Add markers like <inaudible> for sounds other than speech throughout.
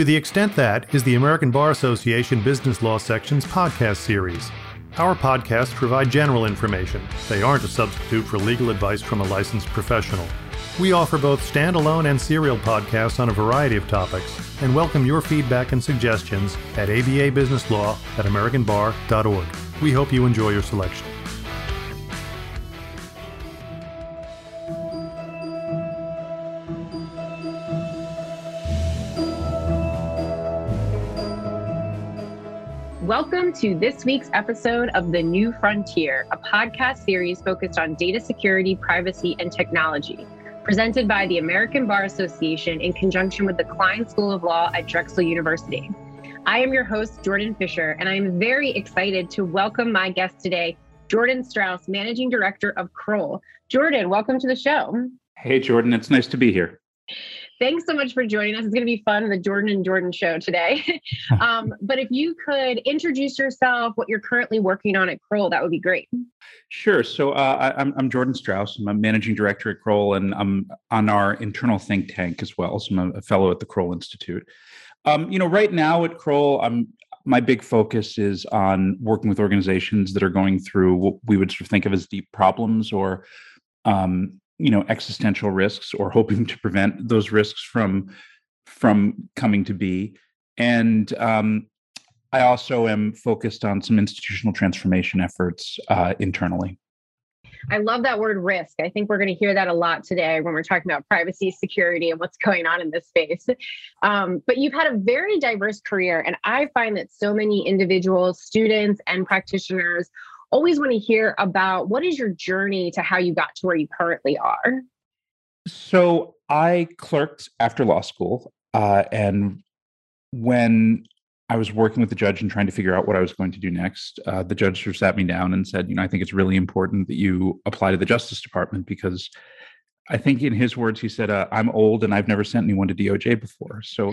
To the extent that is the American Bar Association Business Law Section's podcast series. Our podcasts provide general information. They aren't a substitute for legal advice from a licensed professional. We offer both standalone and serial podcasts on a variety of topics and welcome your feedback and suggestions at ababusinesslaw at americanbar.org. We hope you enjoy your selection. To this week's episode of The New Frontier, a podcast series focused on data security, privacy, and technology, presented by the American Bar Association in conjunction with the Kline School of Law at Drexel University. I am your host, Jordan Fisher, and I'm very excited to welcome my guest today, Jordan Strauss, Managing Director of Kroll. Jordan, welcome to the show. Hey, Jordan, it's nice to be here. Thanks so much for joining us. It's going to be fun, the Jordan and Jordan show today. <laughs> um, but if you could introduce yourself, what you're currently working on at Kroll, that would be great. Sure. So uh, I, am I'm Jordan Strauss. I'm a managing director at Kroll, and I'm on our internal think tank as well. So I'm a fellow at the Kroll Institute. Um, you know, right now at Kroll, I'm my big focus is on working with organizations that are going through what we would sort of think of as deep problems or um, you know existential risks or hoping to prevent those risks from from coming to be and um, i also am focused on some institutional transformation efforts uh, internally I love that word risk. I think we're going to hear that a lot today when we're talking about privacy, security, and what's going on in this space. <laughs> Um, but you've had a very diverse career, and I find that so many individuals, students, and practitioners always want to hear about what is your journey to how you got to where you currently are. So I clerked after law school, uh, and when I was working with the judge and trying to figure out what I was going to do next, uh, the judge sort of sat me down and said, "You know, I think it's really important that you apply to the Justice Department because." I think in his words, he said, uh, "I'm old and I've never sent anyone to DOJ before." So,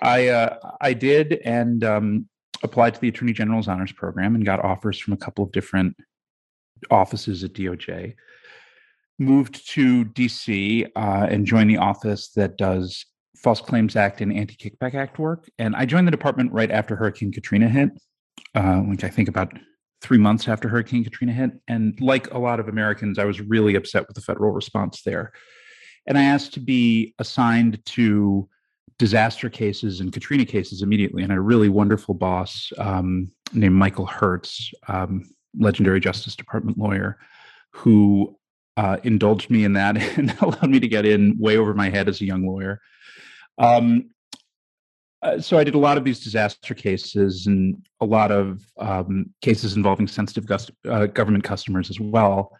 I uh, I did, and um, applied to the Attorney General's Honors Program and got offers from a couple of different offices at DOJ. Moved to DC uh, and joined the office that does False Claims Act and Anti Kickback Act work. And I joined the department right after Hurricane Katrina hit, uh, which I think about three months after Hurricane Katrina hit. And like a lot of Americans, I was really upset with the federal response there. And I asked to be assigned to disaster cases and Katrina cases immediately, and a really wonderful boss um, named Michael Hertz, um, legendary Justice Department lawyer, who uh, indulged me in that <laughs> and allowed me to get in way over my head as a young lawyer. Um, uh, so I did a lot of these disaster cases and a lot of um, cases involving sensitive gust- uh, government customers as well.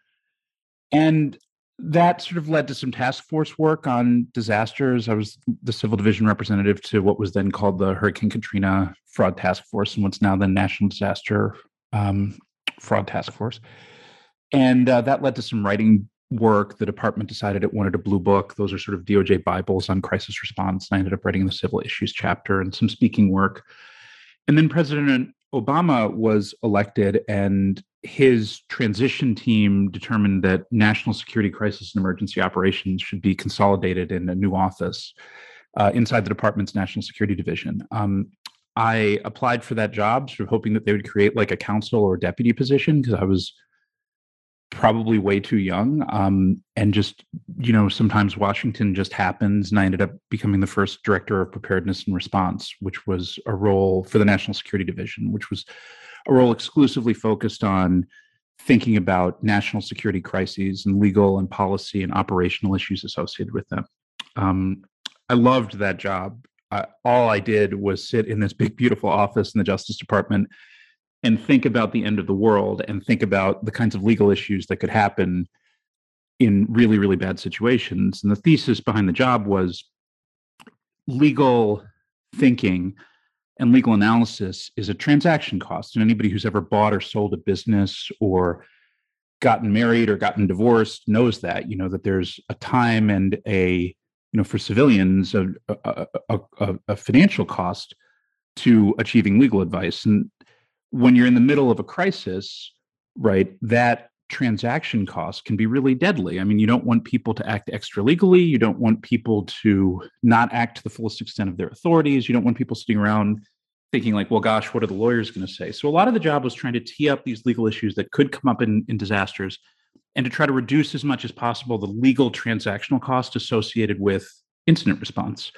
And that sort of led to some task force work on disasters. I was the civil division representative to what was then called the Hurricane Katrina Fraud Task Force and what's now the National Disaster um, Fraud Task Force. And uh, that led to some writing work. The department decided it wanted a blue book. Those are sort of DOJ Bibles on crisis response. I ended up writing the civil issues chapter and some speaking work. And then President Obama was elected, and his transition team determined that national security crisis and emergency operations should be consolidated in a new office uh, inside the department's national security division. Um, I applied for that job, sort of hoping that they would create like a counsel or deputy position because I was probably way too young. Um, and just, you know, sometimes Washington just happens. And I ended up becoming the first director of preparedness and response, which was a role for the National Security Division, which was a role exclusively focused on thinking about national security crises and legal and policy and operational issues associated with them. Um, I loved that job. All I did was sit in this big, beautiful office in the Justice Department and think about the end of the world and think about the kinds of legal issues that could happen in really, really bad situations. And the thesis behind the job was legal thinking and legal analysis is a transaction cost. And anybody who's ever bought or sold a business or gotten married or gotten divorced knows that, you know, that there's a time and a, you know, for civilians, a, a, a, a financial cost to achieving legal advice. And when you're in the middle of a crisis, right, that transaction costs can be really deadly. I mean, you don't want people to act extra legally. You don't want people to not act to the fullest extent of their authorities. You don't want people sitting around thinking like, well, gosh, what are the lawyers going to say? So a lot of the job was trying to tee up these legal issues that could come up in, in disasters and to try to reduce as much as possible the legal transactional cost associated with incident response.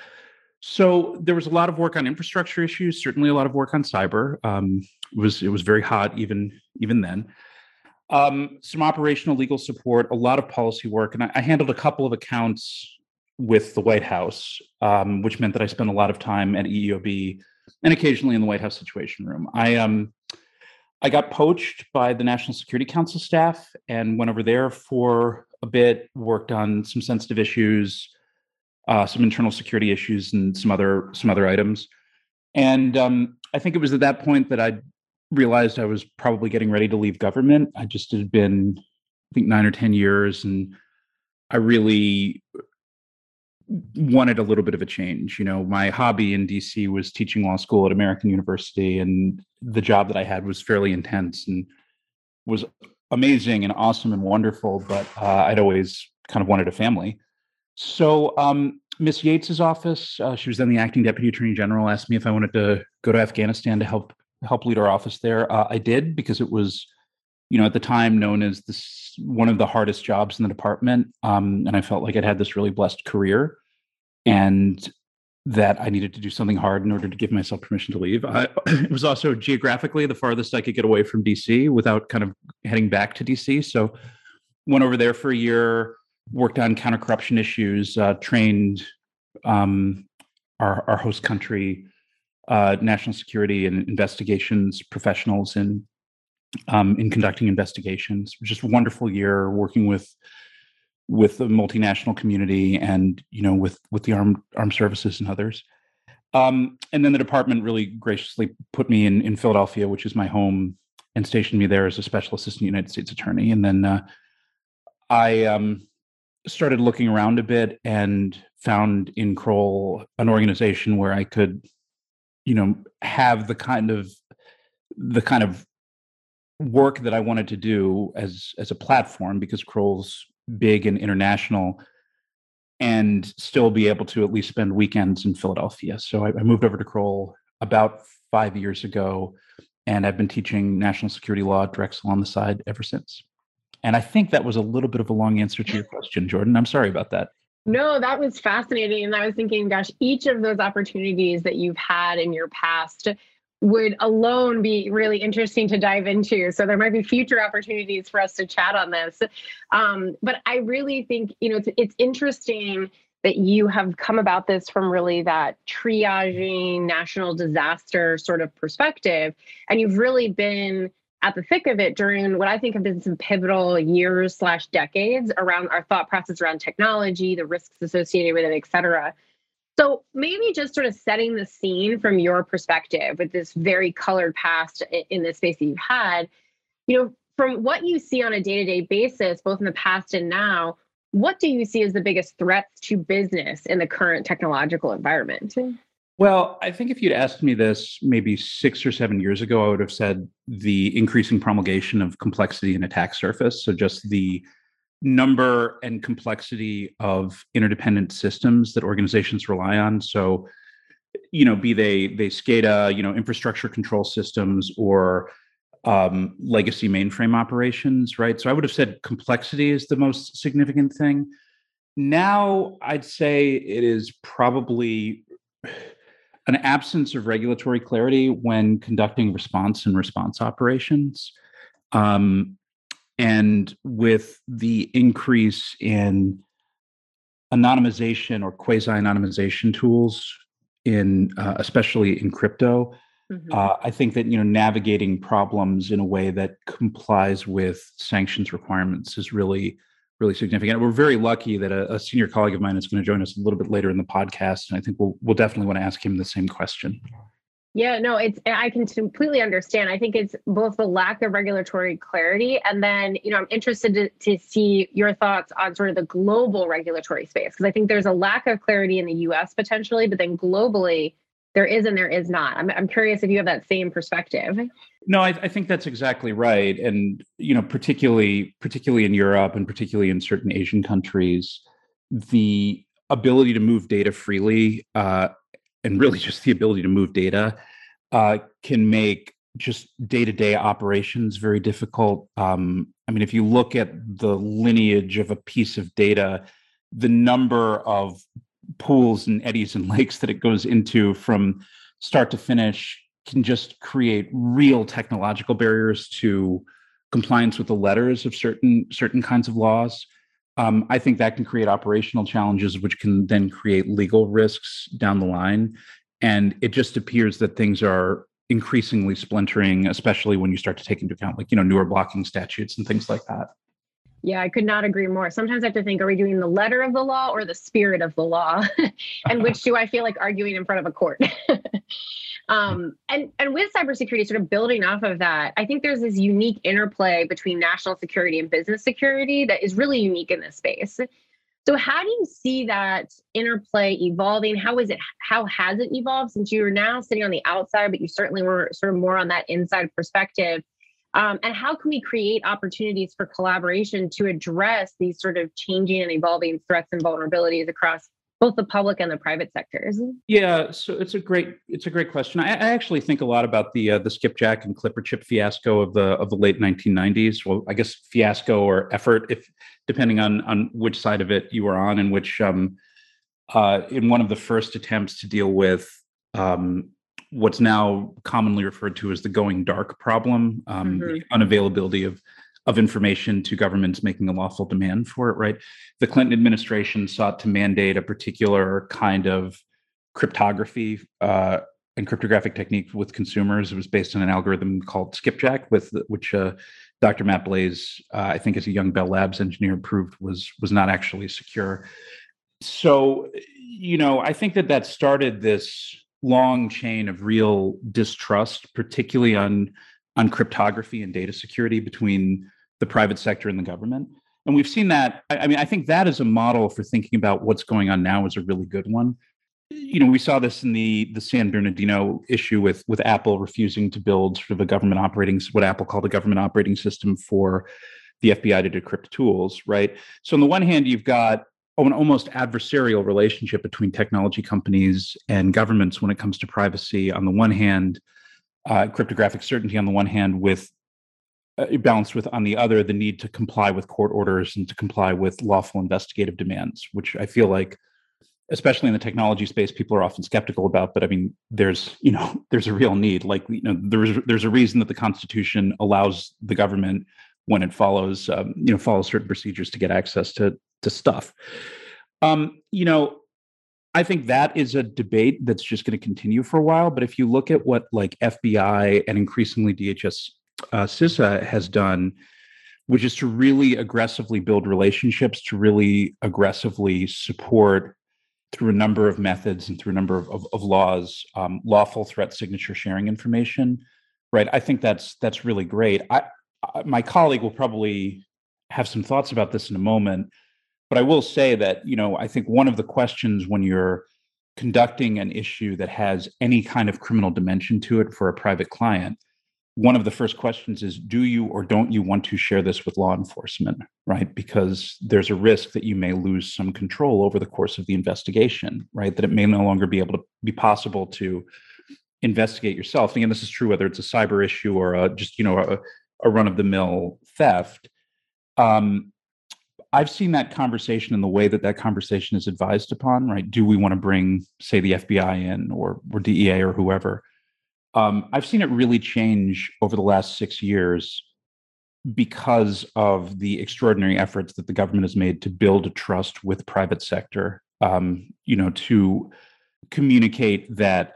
So there was a lot of work on infrastructure issues, certainly a lot of work on cyber. Um, it was it was very hot even even then. Um, some operational legal support, a lot of policy work, and I, I handled a couple of accounts with the White House, um, which meant that I spent a lot of time at EEOB and occasionally in the White House Situation Room. I um, I got poached by the National Security Council staff and went over there for a bit, worked on some sensitive issues, uh, some internal security issues, and some other some other items. And um, I think it was at that point that I realized I was probably getting ready to leave government. I just had been, I think, nine or 10 years, and I really wanted a little bit of a change. You know, my hobby in DC was teaching law school at American University, and the job that I had was fairly intense and was amazing and awesome and wonderful. But uh, I'd always kind of wanted a family. So um, Miss Yates's office, uh, she was then the acting deputy attorney general, asked me if I wanted to go to Afghanistan to help help lead our office there. Uh, I did because it was, you know, at the time known as this one of the hardest jobs in the department, um, and I felt like I'd had this really blessed career, and that I needed to do something hard in order to give myself permission to leave. I, <clears throat> it was also geographically the farthest I could get away from DC without kind of heading back to DC. So went over there for a year, worked on counter corruption issues, uh, trained um, our, our host country uh, national security and investigations professionals in um, in conducting investigations. Just a wonderful year working with with the multinational community and you know with with the armed armed services and others. Um, and then the department really graciously put me in in Philadelphia, which is my home, and stationed me there as a special assistant United States attorney. And then uh, I um, started looking around a bit and found in Kroll an organization where I could you know have the kind of the kind of work that I wanted to do as as a platform because Kroll's big and international and still be able to at least spend weekends in Philadelphia. So I, I moved over to Kroll about five years ago, and I've been teaching national security law at Drexel on the side ever since. And I think that was a little bit of a long answer to your question, Jordan. I'm sorry about that. No, that was fascinating. And I was thinking, gosh, each of those opportunities that you've had in your past would alone be really interesting to dive into. So there might be future opportunities for us to chat on this. Um, but I really think, you know, it's, it's interesting that you have come about this from really that triaging national disaster sort of perspective. And you've really been at the thick of it during what I think have been some pivotal years slash decades around our thought process around technology, the risks associated with it, et cetera. So maybe just sort of setting the scene from your perspective with this very colored past in this space that you've had, you know, from what you see on a day-to-day basis, both in the past and now, what do you see as the biggest threats to business in the current technological environment? Hmm. Well, I think if you'd asked me this maybe six or seven years ago, I would have said the increasing promulgation of complexity and attack surface. So just the number and complexity of interdependent systems that organizations rely on. So, you know, be they they SCADA, you know, infrastructure control systems or um, legacy mainframe operations, right? So I would have said complexity is the most significant thing. Now I'd say it is probably an absence of regulatory clarity when conducting response and response operations. Um, and with the increase in anonymization or quasi anonymization tools in uh, especially in crypto mm-hmm. uh, i think that you know navigating problems in a way that complies with sanctions requirements is really really significant. We're very lucky that a, a, senior colleague of mine is going to join us a little bit later in the podcast, and I think we'll we'll definitely want to ask him the same question. Yeah, no, it's I can completely understand. I think it's both the lack of regulatory clarity, and then you know I'm interested to, to see your thoughts on sort of the global regulatory space because I think there's a lack of clarity in the U.S. potentially, but then globally there is and there is not. I'm, I'm curious if you have that same perspective. No, I, I, think that's exactly right, and you know, particularly particularly in Europe and particularly in certain Asian countries, the ability to move data freely uh, and really just the ability to move data uh, can make just day-to-day operations very difficult um, i mean if you look at the lineage of a piece of data the number of pools and eddies and <laughs> lakes that it goes into from start to finish can just create real technological barriers to compliance with the letters of certain certain kinds of laws um, I think that can create operational challenges, which can then create legal risks down the line. And it just appears that things are increasingly splintering, especially when you start to take into account like, you know, newer blocking statutes and things like that. Yeah, I could not agree more. Sometimes I have to think, are we doing the letter of the law or the spirit of the law? <laughs> and which do I feel like arguing in front of a court? <laughs> um, and and with cybersecurity, sort of building off of that, I think there's this unique interplay between national security and business security that is really unique in this space. So how do you see that interplay evolving? How is it? How has it evolved since you're now sitting on the outside, but you certainly were sort of more on that inside perspective? Um, and how can we create opportunities for collaboration to address these sort of changing and evolving threats and vulnerabilities across both the public and the private sectors? Yeah, so it's a great it's a great question. I, I actually think a lot about the uh, the skipjack and clipper chip fiasco of the of the late 1990s. Well, I guess fiasco or effort, if depending on on which side of it you were on, and which um, uh, in one of the first attempts to deal with um, what's now commonly referred to as the going dark problem, um, mm-hmm. the unavailability of of information to governments making a lawful demand for it. Right, the Clinton administration sought to mandate a particular kind of cryptography uh, and cryptographic technique with consumers. It was based on an algorithm called Skipjack, with which uh, Dr. Matt Blaze, uh, I think, as a young Bell Labs engineer, proved was was not actually secure. So, you know, I think that that started this long chain of real distrust, particularly on on cryptography and data security between the private sector and the government. And we've seen that. I mean, I think that is a model for thinking about what's going on now is a really good one. You know, we saw this in the the San Bernardino issue with with Apple refusing to build sort of a government operating what Apple called a government operating system for the FBI to decrypt tools, right? So on the one hand, you've got an almost adversarial relationship between technology companies and governments when it comes to privacy. On the one hand, uh, cryptographic certainty on the one hand, with uh, balanced with on the other the need to comply with court orders and to comply with lawful investigative demands, which I feel like, especially in the technology space, people are often skeptical about. But I mean, there's you know <laughs> there's a real need. Like you know there's there's a reason that the Constitution allows the government when it follows um, you know follows certain procedures to get access to to stuff. Um, you know, I think that is a debate that's just going to continue for a while. But if you look at what like FBI and increasingly DHS uh, CISA has done, which is to really aggressively build relationships, to really aggressively support through a number of methods and through a number of, of, of laws, um, lawful threat signature sharing information. Right. I think that's that's really great. I, I my colleague will probably have some thoughts about this in a moment but I will say that, you know, I think one of the questions when you're conducting an issue that has any kind of criminal dimension to it for a private client, one of the first questions is do you or don't you want to share this with law enforcement, right? Because there's a risk that you may lose some control over the course of the investigation, right? That it may no longer be able to be possible to investigate yourself. Again, this is true whether it's a cyber issue or a, just, you know, a, a run of the mill theft. Um, I've seen that conversation and the way that that conversation is advised upon, right? Do we want to bring, say, the FBI in or, or DEA or whoever? Um, I've seen it really change over the last six years because of the extraordinary efforts that the government has made to build a trust with private sector. Um, you know, to communicate that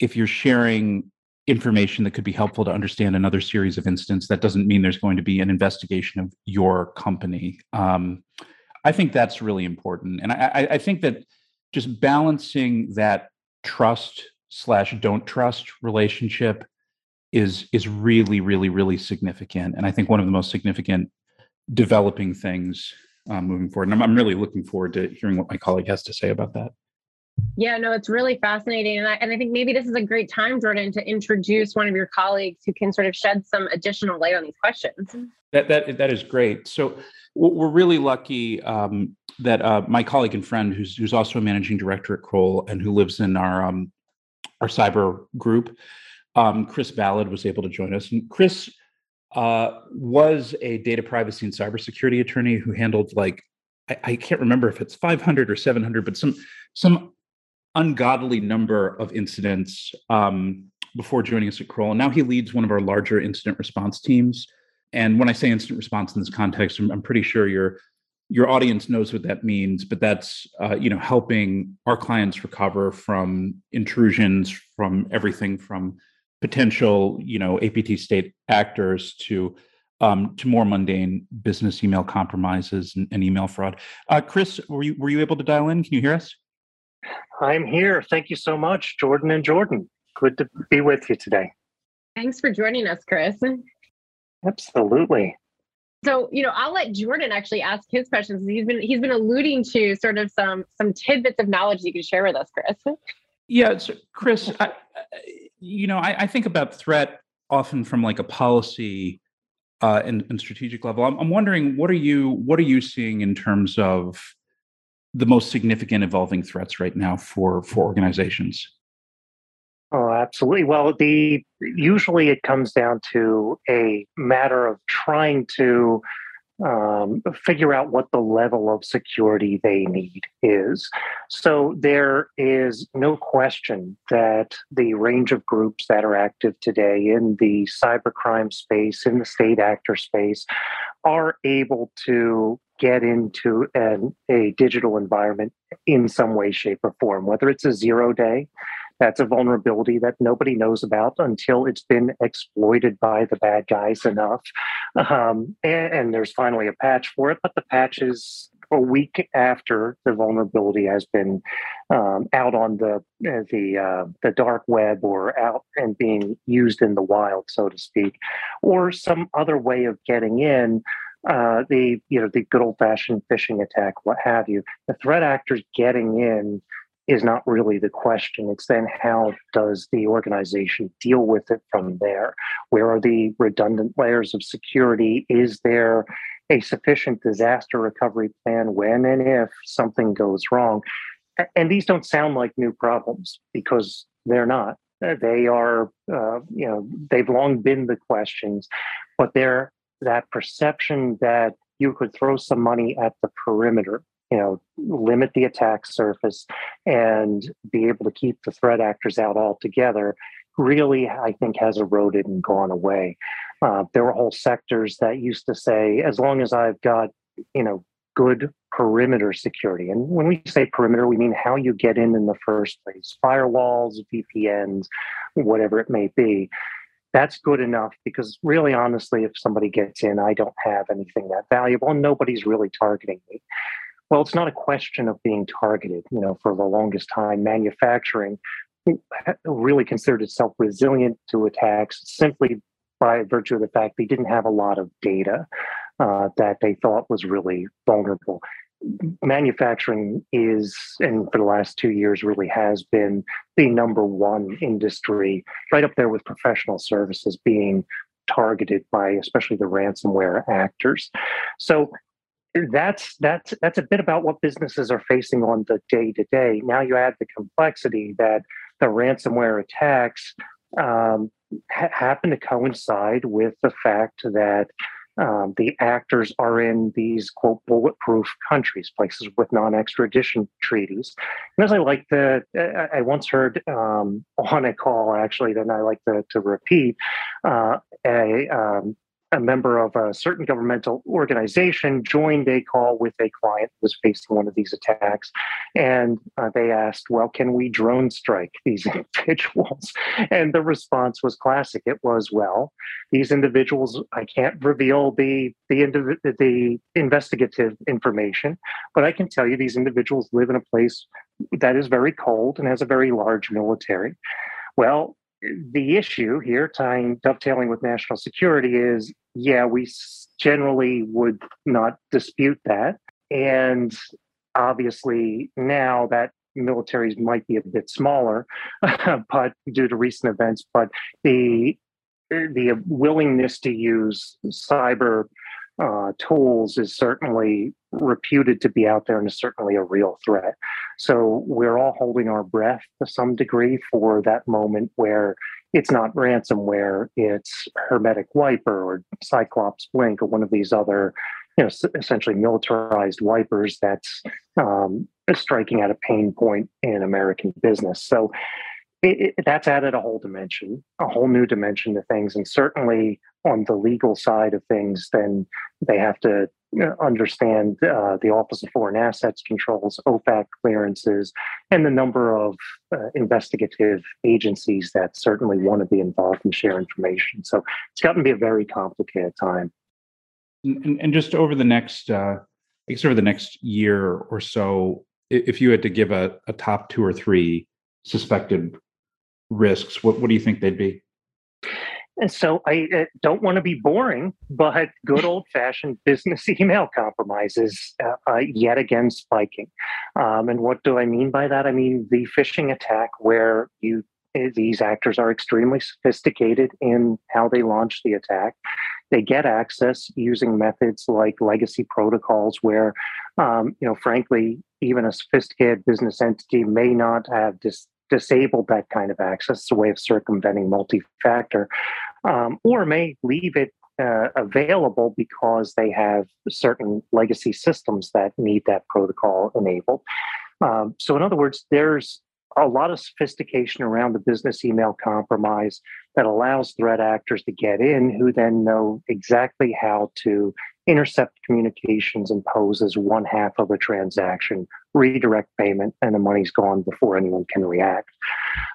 if you're sharing information that could be helpful to understand another series of incidents. That doesn't mean there's going to be an investigation of your company. Um, I think that's really important, and I, I think that just balancing that trust slash don't trust relationship is is really really really significant and i think one of the most significant developing things um, moving forward and I'm, I'm really looking forward to hearing what my colleague has to say about that Yeah, no, it's really fascinating. And I, and I think maybe this is a great time, Jordan, to introduce one of your colleagues who can sort of shed some additional light on these questions. That, that, that is great. So we're really lucky um, that uh, my colleague and friend, who's, who's also a managing director at Kroll and who lives in our, um, our cyber group, um, Chris Ballard, was able to join us. And Chris uh, was a data privacy and cybersecurity attorney who handled like I, I, can't remember if it's 500 or 700, but some some ungodly number of incidents um, before joining us at Kroll. And now he leads one of our larger incident response teams. And when I say incident response in this context, I'm, I'm pretty sure your your audience knows what that means. But that's uh, you know helping our clients recover from intrusions, from everything from potential you know APT state actors to um, to more mundane business email compromises and, and email fraud. Uh, Chris, were you were you able to dial in? Can you hear us? I'm here. Thank you so much, Jordan and Jordan. Good to be with you today. Thanks for joining us, Chris. Absolutely. So, you know, I'll let Jordan actually ask his questions. He's been he's been alluding to sort of some some tidbits of knowledge you can share with us, Chris. Yeah, so Chris, I, you know, I, I, think about threat often from like a policy uh, and, and strategic level. I'm, I'm wondering what are you what are you seeing in terms of the most significant evolving threats right now for for organizations? Oh, absolutely. Well, the usually it comes down to a matter of trying to um, figure out what the level of security they need is. So there is no question that the range of groups that are active today in the cybercrime space, in the state actor space, are able to get into an, a digital environment in some way, shape, or form, whether it's a zero day that's a vulnerability that nobody knows about until it's been exploited by the bad guys enough. Um, and, and there's finally a patch for it, but the patch is a week after the vulnerability has been um, out on the the uh, the dark web or out and being used in the wild, so to speak, or some other way of getting in. Uh, the you know the good old fashioned phishing attack, what have you. The threat actors getting in is not really the question. It's then how does the organization deal with it from there? Where are the redundant layers of security? Is there a sufficient disaster recovery plan when and if something goes wrong? And these don't sound like new problems because they're not. They are, uh, you know, they've long been the questions, but they're that perception that you could throw some money at the perimeter you know limit the attack surface and be able to keep the threat actors out altogether really i think has eroded and gone away. Uh, there were whole sectors that used to say as long as i've got you know good perimeter security and when we say perimeter we mean how you get in in the first place firewalls vpns whatever it may be that's good enough because really honestly if somebody gets in i don't have anything that valuable and nobody's really targeting me well, it's not a question of being targeted. You know, for the longest time, manufacturing really considered itself resilient to attacks simply by virtue of the fact they didn't have a lot of data uh, that they thought was really vulnerable. Manufacturing is, and for the last two years, really has been the number one industry, right up there with professional services being targeted by especially the ransomware actors. So that's that's that's a bit about what businesses are facing on the day to day. Now you add the complexity that the ransomware attacks um, ha- happen to coincide with the fact that um, the actors are in these quote bulletproof countries, places with non-extradition treaties. And as I like to, I once heard um, on a call actually, that I like to, to repeat, uh, a um, a member of a certain governmental organization joined a call with a client who was facing one of these attacks. And uh, they asked, Well, can we drone strike these <laughs> individuals? And the response was classic. It was, Well, these individuals, I can't reveal the, the, indiv- the investigative information, but I can tell you these individuals live in a place that is very cold and has a very large military. Well, the issue here, tying dovetailing with national security, is yeah, we generally would not dispute that, and obviously now that militaries might be a bit smaller, <laughs> but due to recent events, but the the willingness to use cyber uh, tools is certainly reputed to be out there and is certainly a real threat. So we're all holding our breath to some degree for that moment where it's not ransomware, it's Hermetic Wiper or Cyclops Blink or one of these other, you know, essentially militarized wipers that's um, striking at a pain point in American business. So it, it, that's added a whole dimension, a whole new dimension to things. And certainly on the legal side of things, then they have to uh, understand uh, the Office of Foreign Assets controls, OFAC clearances, and the number of uh, investigative agencies that certainly want to be involved and share information. So it's gotten to be a very complicated time. And, and just over the next, uh, I guess over the next year or so, if you had to give a, a top two or three suspected risks, what, what do you think they'd be? And so I uh, don't want to be boring, but good <laughs> old fashioned business <laughs> email compromises uh, uh, yet again spiking. Um, and what do I mean by that? I mean the phishing attack where you uh, these actors are extremely sophisticated in how they launch the attack. They get access using methods like legacy protocols, where, um, you know, frankly, even a sophisticated business entity may not have dis- disabled that kind of access. It's a way of circumventing multi-factor, um, or may leave it uh, available because they have certain legacy systems that need that protocol enabled. Um, so, in other words, there's a lot of sophistication around the business email compromise that allows threat actors to get in who then know exactly how to intercept communications and pose as one half of a transaction, redirect payment, and the money's gone before anyone can react.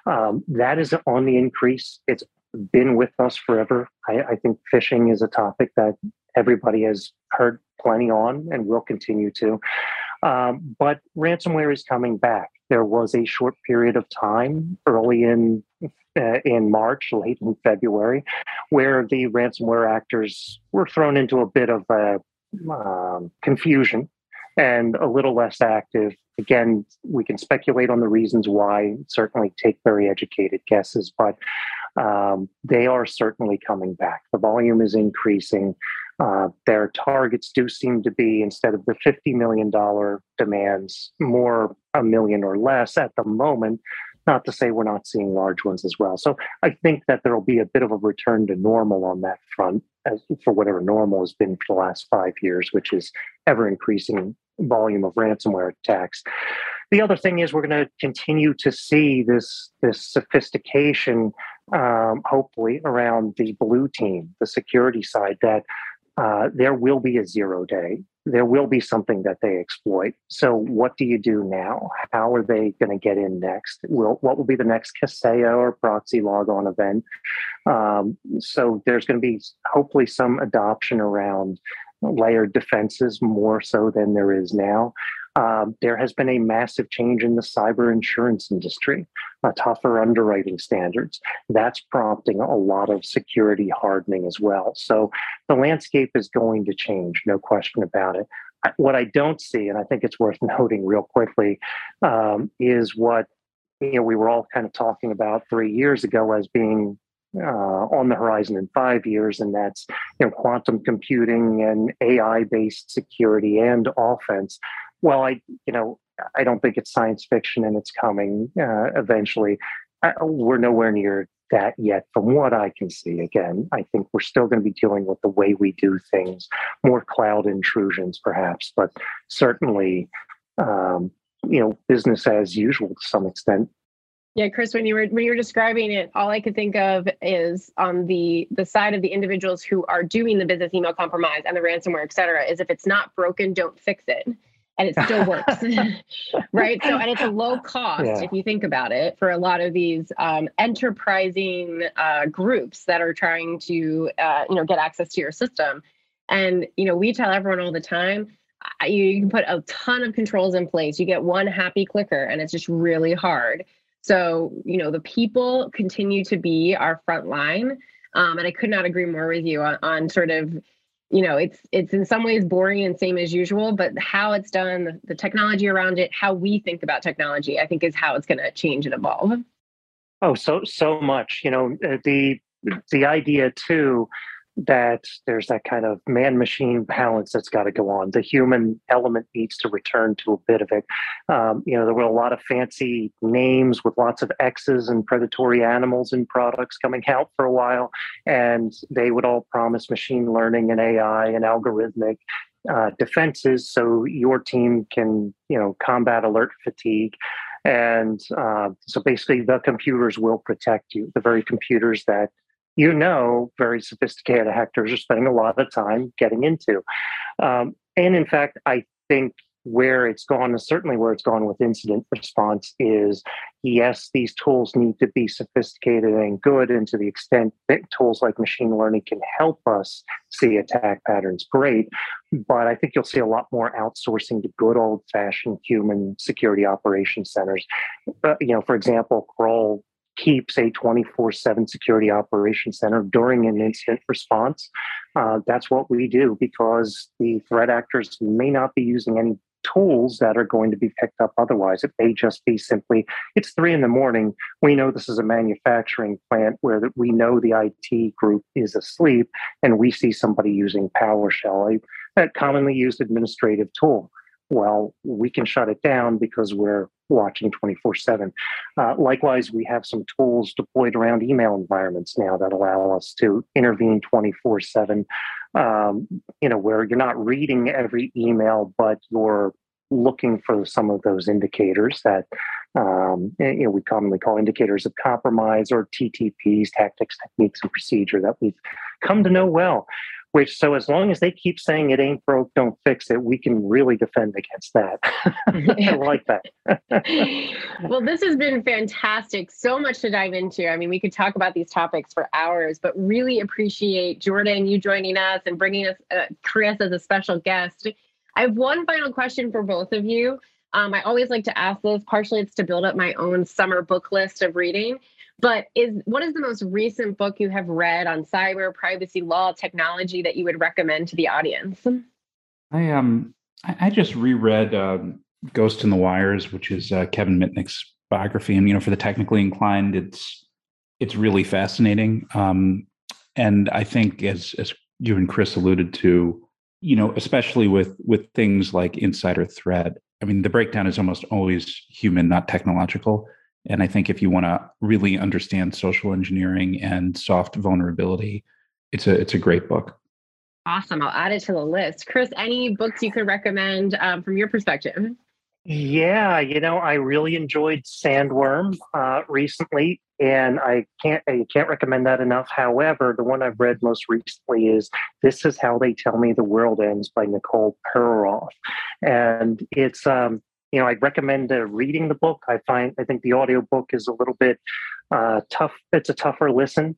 Um, that is on the increase. It's been with us forever. I, I think phishing is a topic that everybody has heard plenty on and will continue to. Um, but ransomware is coming back. There was a short period of time early in uh, in March, late in February, where the ransomware actors were thrown into a bit of a, um, confusion and a little less active. Again, we can speculate on the reasons why, certainly take very educated guesses, but um, they are certainly coming back. The volume is increasing. Uh, their targets do seem to be, instead of the $50 million demands, more a million or less at the moment. Not to say we're not seeing large ones as well. So I think that there will be a bit of a return to normal on that front, as for whatever normal has been for the last five years, which is ever increasing volume of ransomware attacks. The other thing is we're going to continue to see this this sophistication, um, hopefully, around the blue team, the security side. That uh, there will be a zero day there will be something that they exploit. So, what do you do now? How are they going to get in next? Will what will be the next Kaseya or ProxyLogon event? Um, so, there's going to be hopefully some adoption around layered defenses more so than there is now. Um, there has been a massive change in the cyber insurance industry, uh, tougher underwriting standards. That's prompting a lot of security hardening as well. So the landscape is going to change, no question about it. What I don't see, and I think it's worth <laughs> noting real quickly, um, is what you know we were all kind of talking about three years ago as being uh, on the horizon in five years, and that's you know quantum computing and AI based security and offense well, I you know I don't think it's science fiction and it's coming uh, eventually. I, we're nowhere near that yet, from what I can see. Again, I think we're still going to be dealing with the way we do things, more cloud intrusions, perhaps, but certainly, um, you know, business as usual to some extent. Yeah, Chris, when you were when you were describing it, all I could think of is on the the side of the individuals who are doing the business email compromise and the ransomware, et cetera, is if it's not broken, don't fix it and it still works <laughs> right? So and it's a low cost yeah. if you think about it for a lot of these um, enterprising uh, groups that are trying to uh, you know get access to your system. And you know we tell everyone all the time you, you can put a ton of controls in place. You get one happy clicker and it's just really hard. So you know the people continue to be our front line um, and i could not agree more with you on, on sort of you know it's it's in some ways boring and same as usual but how it's done the, the technology around it how we think about technology i think is how it's going to change and evolve. Oh so so much you know uh, the the idea too that there's that kind of man machine balance that's got to go on. The human element needs to return to a bit of it. Um, you know, there were a lot of fancy names with lots of X's and predatory animals and products coming out for a while, and they would all promise machine learning and AI and algorithmic. Uh, defenses so your team can you know combat alert fatigue and uh, so basically the computers will protect you the very computers that you know very sophisticated hackers are spending a lot of time getting into. Um, and in fact, I think where it's gone, certainly where it's gone with incident response, is yes, these tools need to be sophisticated and good. And to the extent that tools like machine learning can help us see attack patterns, great. But I think you'll see a lot more outsourcing to good old fashioned human security operations centers. Uh, you know, for example, Kroll keeps a 24 7 security operations center during an incident response. Uh, that's what we do because the threat actors may not be using any tools that are going to be picked up otherwise. It may just be simply, it's three in the morning. We know this is a manufacturing plant where we know the IT group is asleep and we see somebody using PowerShell, a commonly used administrative tool well, we can shut it down because we're watching 24 uh, 7. Likewise, we have some tools deployed around email environments now that allow us to intervene 24 um, 7, you know, where you're not reading every email, but you're looking for some of those indicators that um, you know we commonly call indicators of compromise or TTPs, tactics, techniques, and procedure that we've come to know well. Which so as long as they keep saying it ain't broke, don't fix it, we can really defend against that. <laughs> I like that. <laughs> well, this has been fantastic. So much to dive into. I mean, we could talk about these topics for hours, but really appreciate Jordan you joining us and bringing us uh, Chris as a special guest. I have one final question for both of you. Um, I always like to ask this. Partially, it's to build up my own summer book list of reading. But is what is the most recent book you have read on cyber privacy law technology that you would recommend to the audience? I um I just reread um, Ghost in the Wires, which is uh, Kevin Mitnick's biography, and you know for the technically inclined, it's it's really fascinating. Um, and I think as as you and Chris alluded to, you know, especially with with things like insider threat, I mean, the breakdown is almost always human, not technological. And I think if you want to really understand social engineering and soft vulnerability, it's a it's a great book. Awesome. I'll add it to the list. Chris, any books you could recommend um, from your perspective? Yeah, you know, I really enjoyed Sandworm uh, recently, and I can't I can't recommend that enough. However, the one I've read most recently is "This Is How They Tell Me the World Ends" by Nicole Perlroth, and it's um, you know, I'd recommend uh, reading the book. I find I think the audiobook is a little bit uh, tough. It's a tougher listen,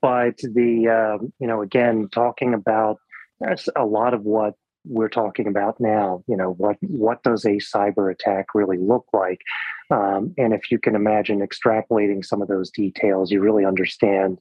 but the um, you know, again, talking about that's a lot of what we're talking about now. You know, what what does a cyber attack really look like? Um, and if you can imagine extrapolating some of those details, you really understand.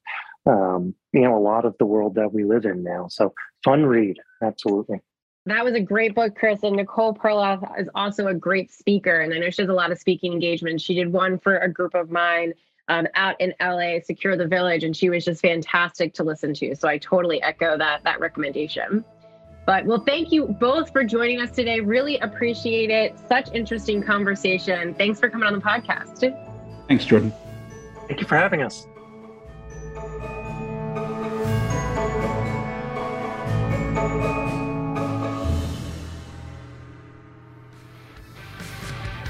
Um, you know, a lot of the world that we live in now. So, fun read, absolutely. That was a great book, Chris. And Nicole Perlroth is also a great speaker. And I know she has a lot of speaking engagements. She did one for a group of mine um, out in LA, Secure the Village, and she was just fantastic to listen to. So I totally echo that that recommendation. But well, thank you both for joining us today. Really appreciate it. Such interesting conversation. Thanks for coming on the podcast. Thanks, Jordan. Thank you for having us.